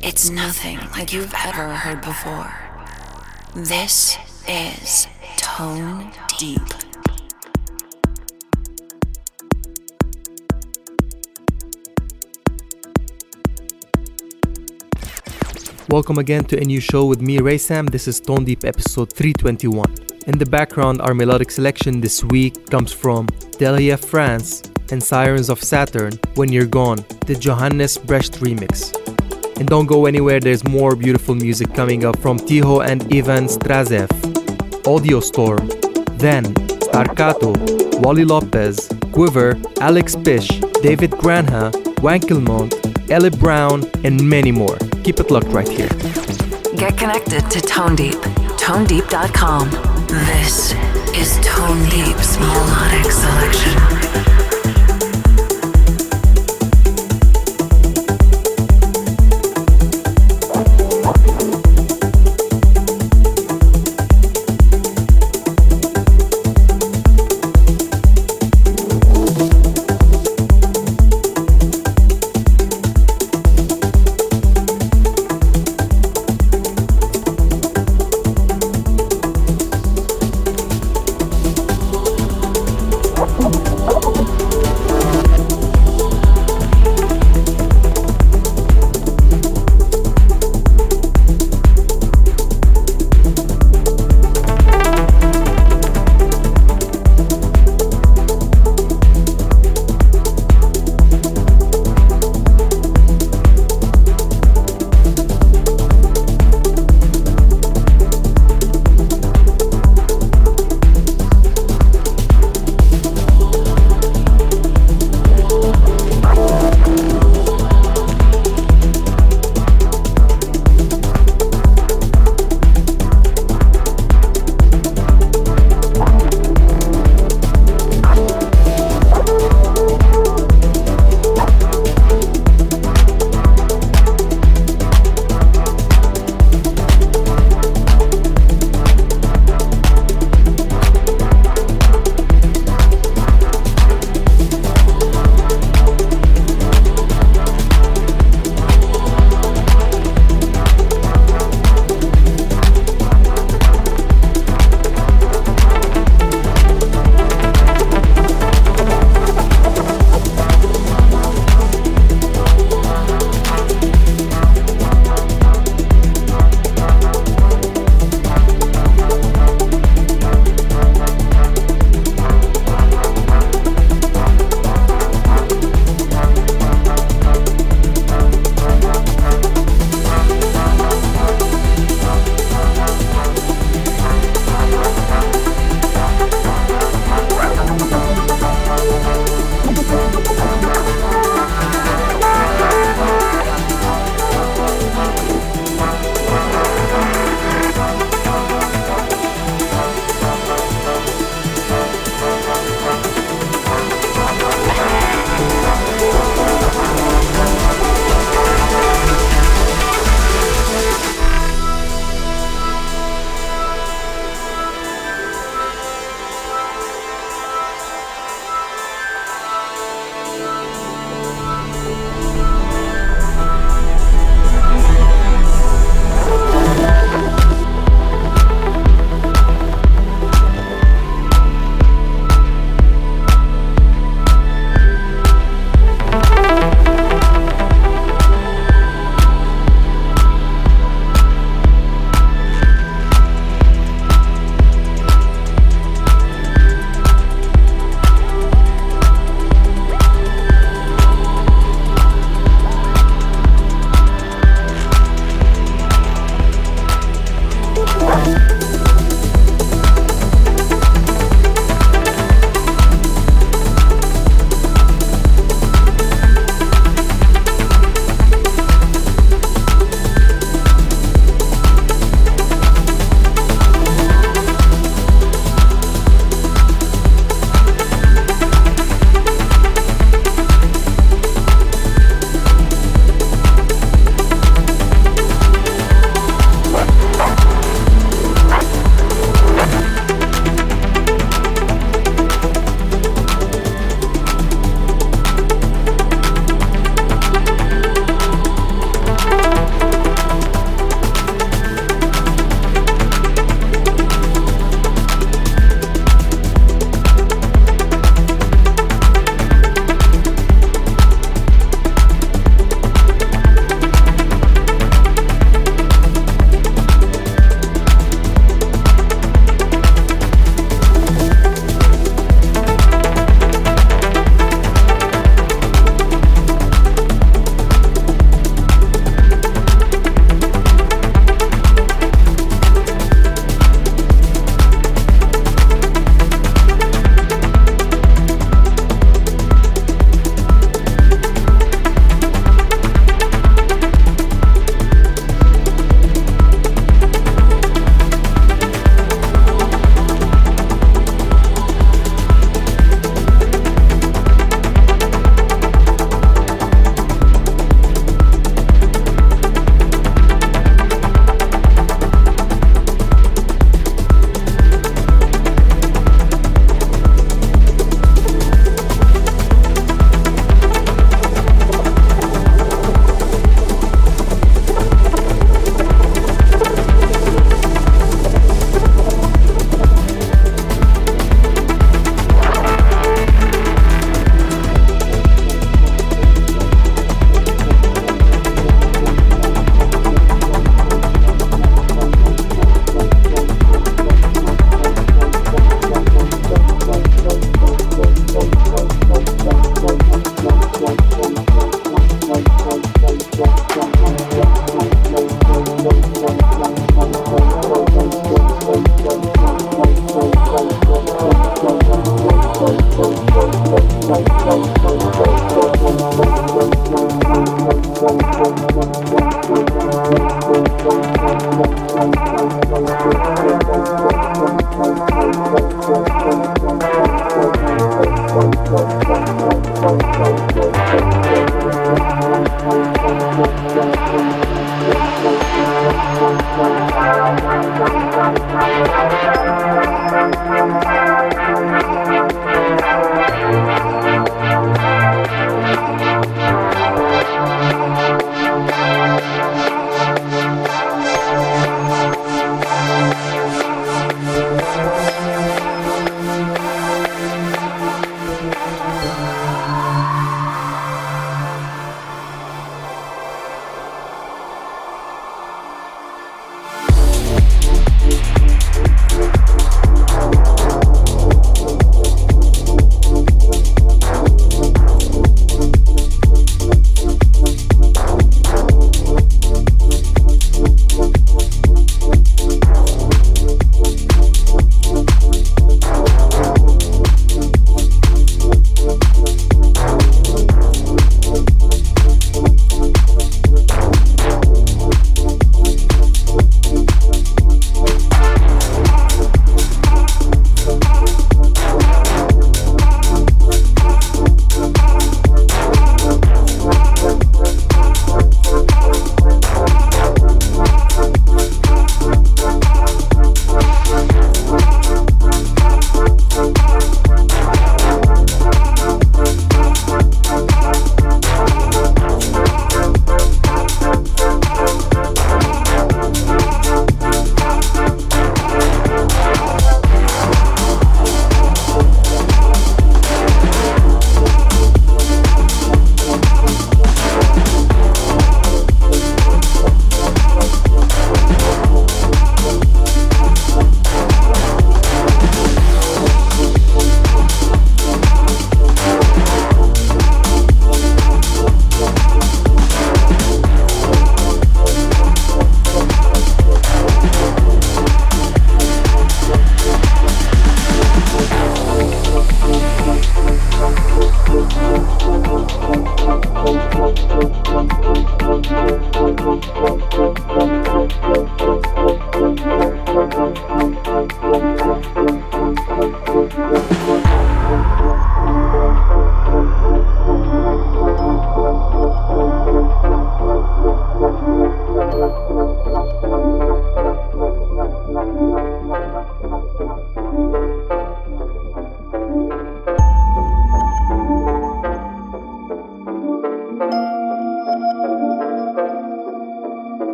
It's nothing like you've ever heard before. This is Tone Deep. Welcome again to a new show with me, Ray Sam. This is Tone Deep episode 321. In the background, our melodic selection this week comes from Delia France and Sirens of Saturn, When You're Gone, the Johannes Brecht remix. And don't go anywhere, there's more beautiful music coming up from Tiho and Ivan Strazev, Audio Storm, Then, Starcato, Wally Lopez, Quiver, Alex Pish, David Granha, Wankelmut, Ellie Brown, and many more. Keep it locked right here. Get connected to Tone Deep. ToneDeep.com. This is Tone Deep's melodic selection.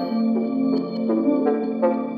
Música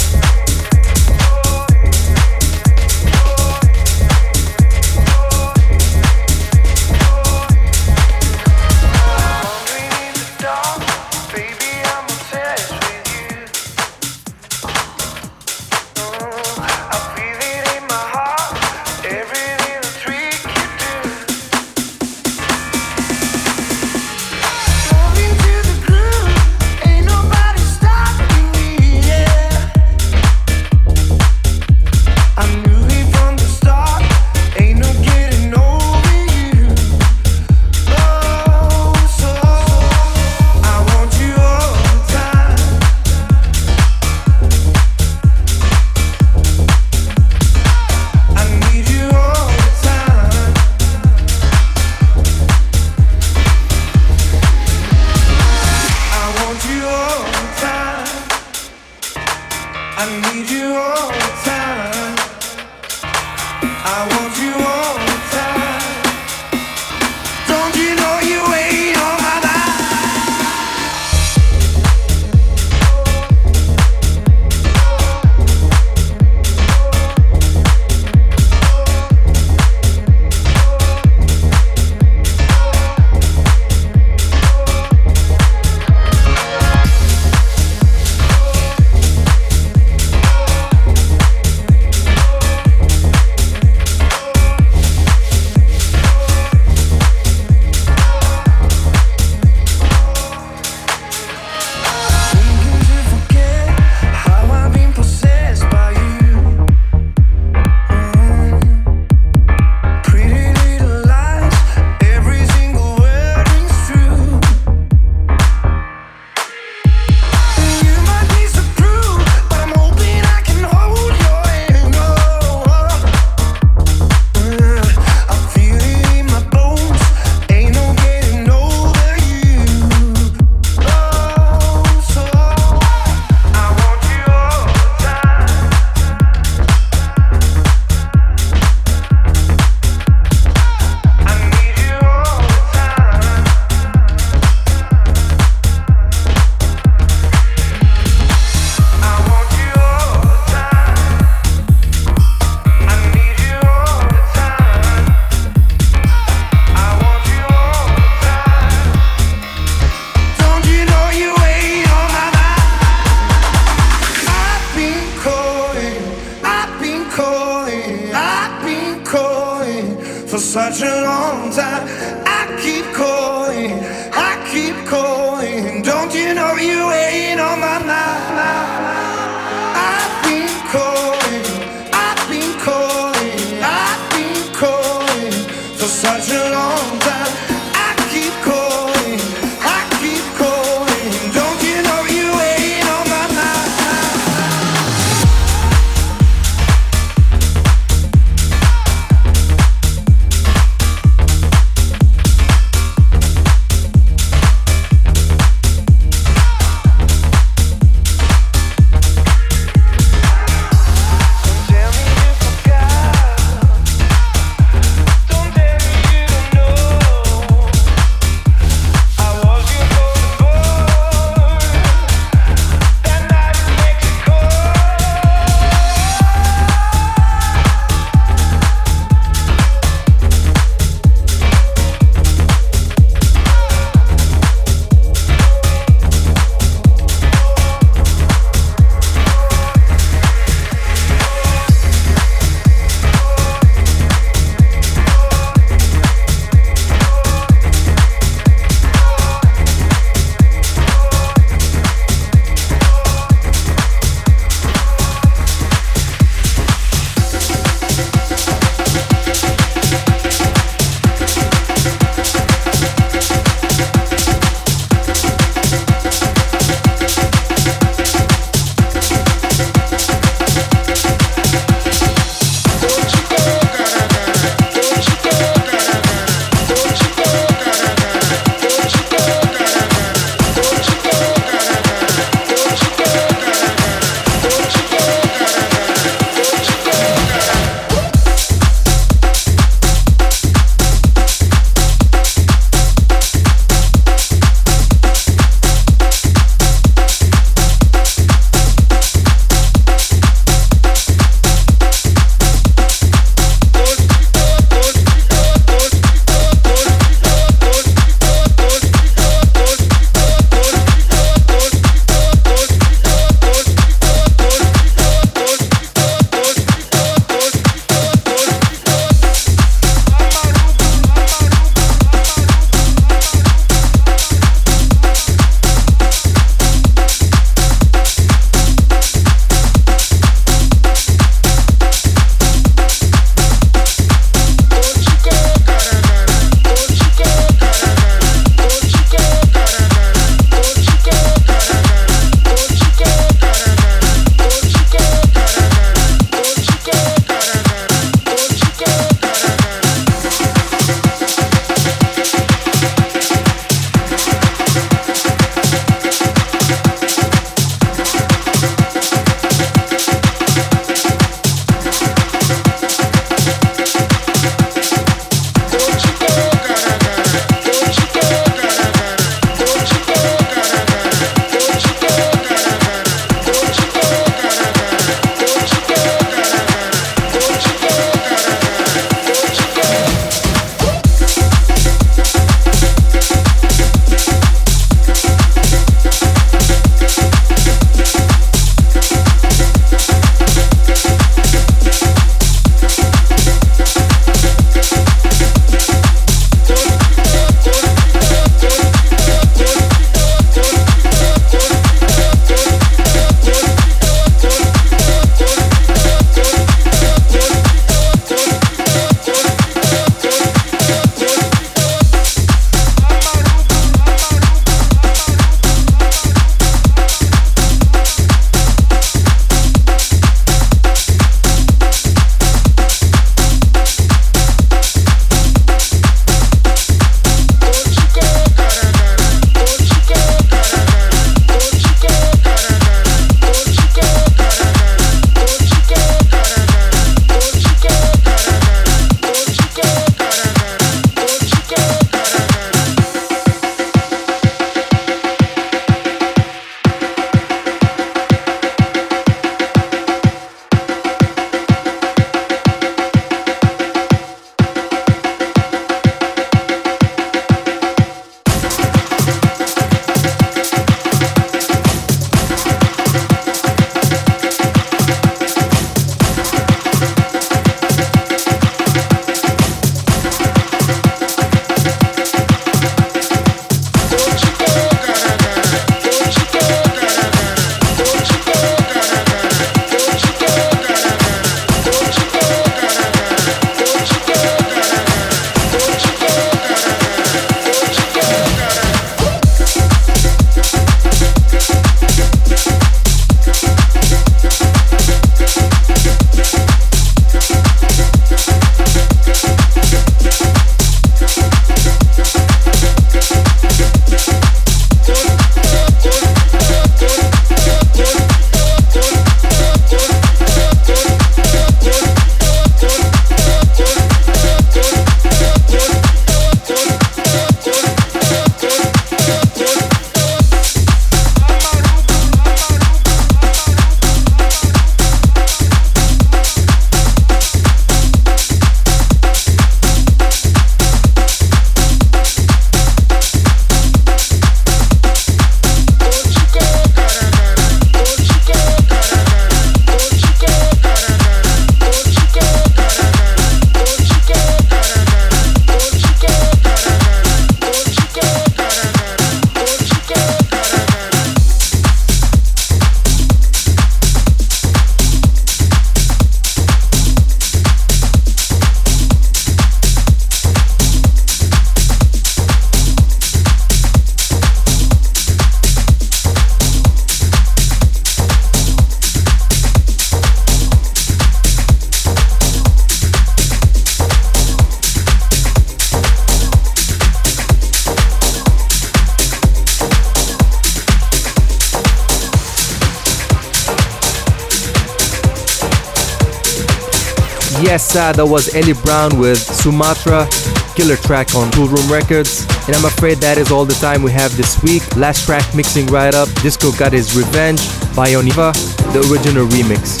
past that, was Ellie Brown with Sumatra, killer track on Toolroom Records. And I'm afraid that is all the time we have this week. Last track mixing right up, Disco got his revenge by Oniva, the original remix.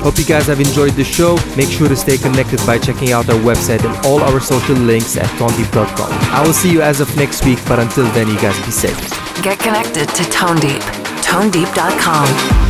Hope you guys have enjoyed the show. Make sure to stay connected by checking out our website and all our social links at tonedeep.com. I will see you as of next week, but until then, you guys be safe. Get connected to Tone Deep. ToneDeep.com.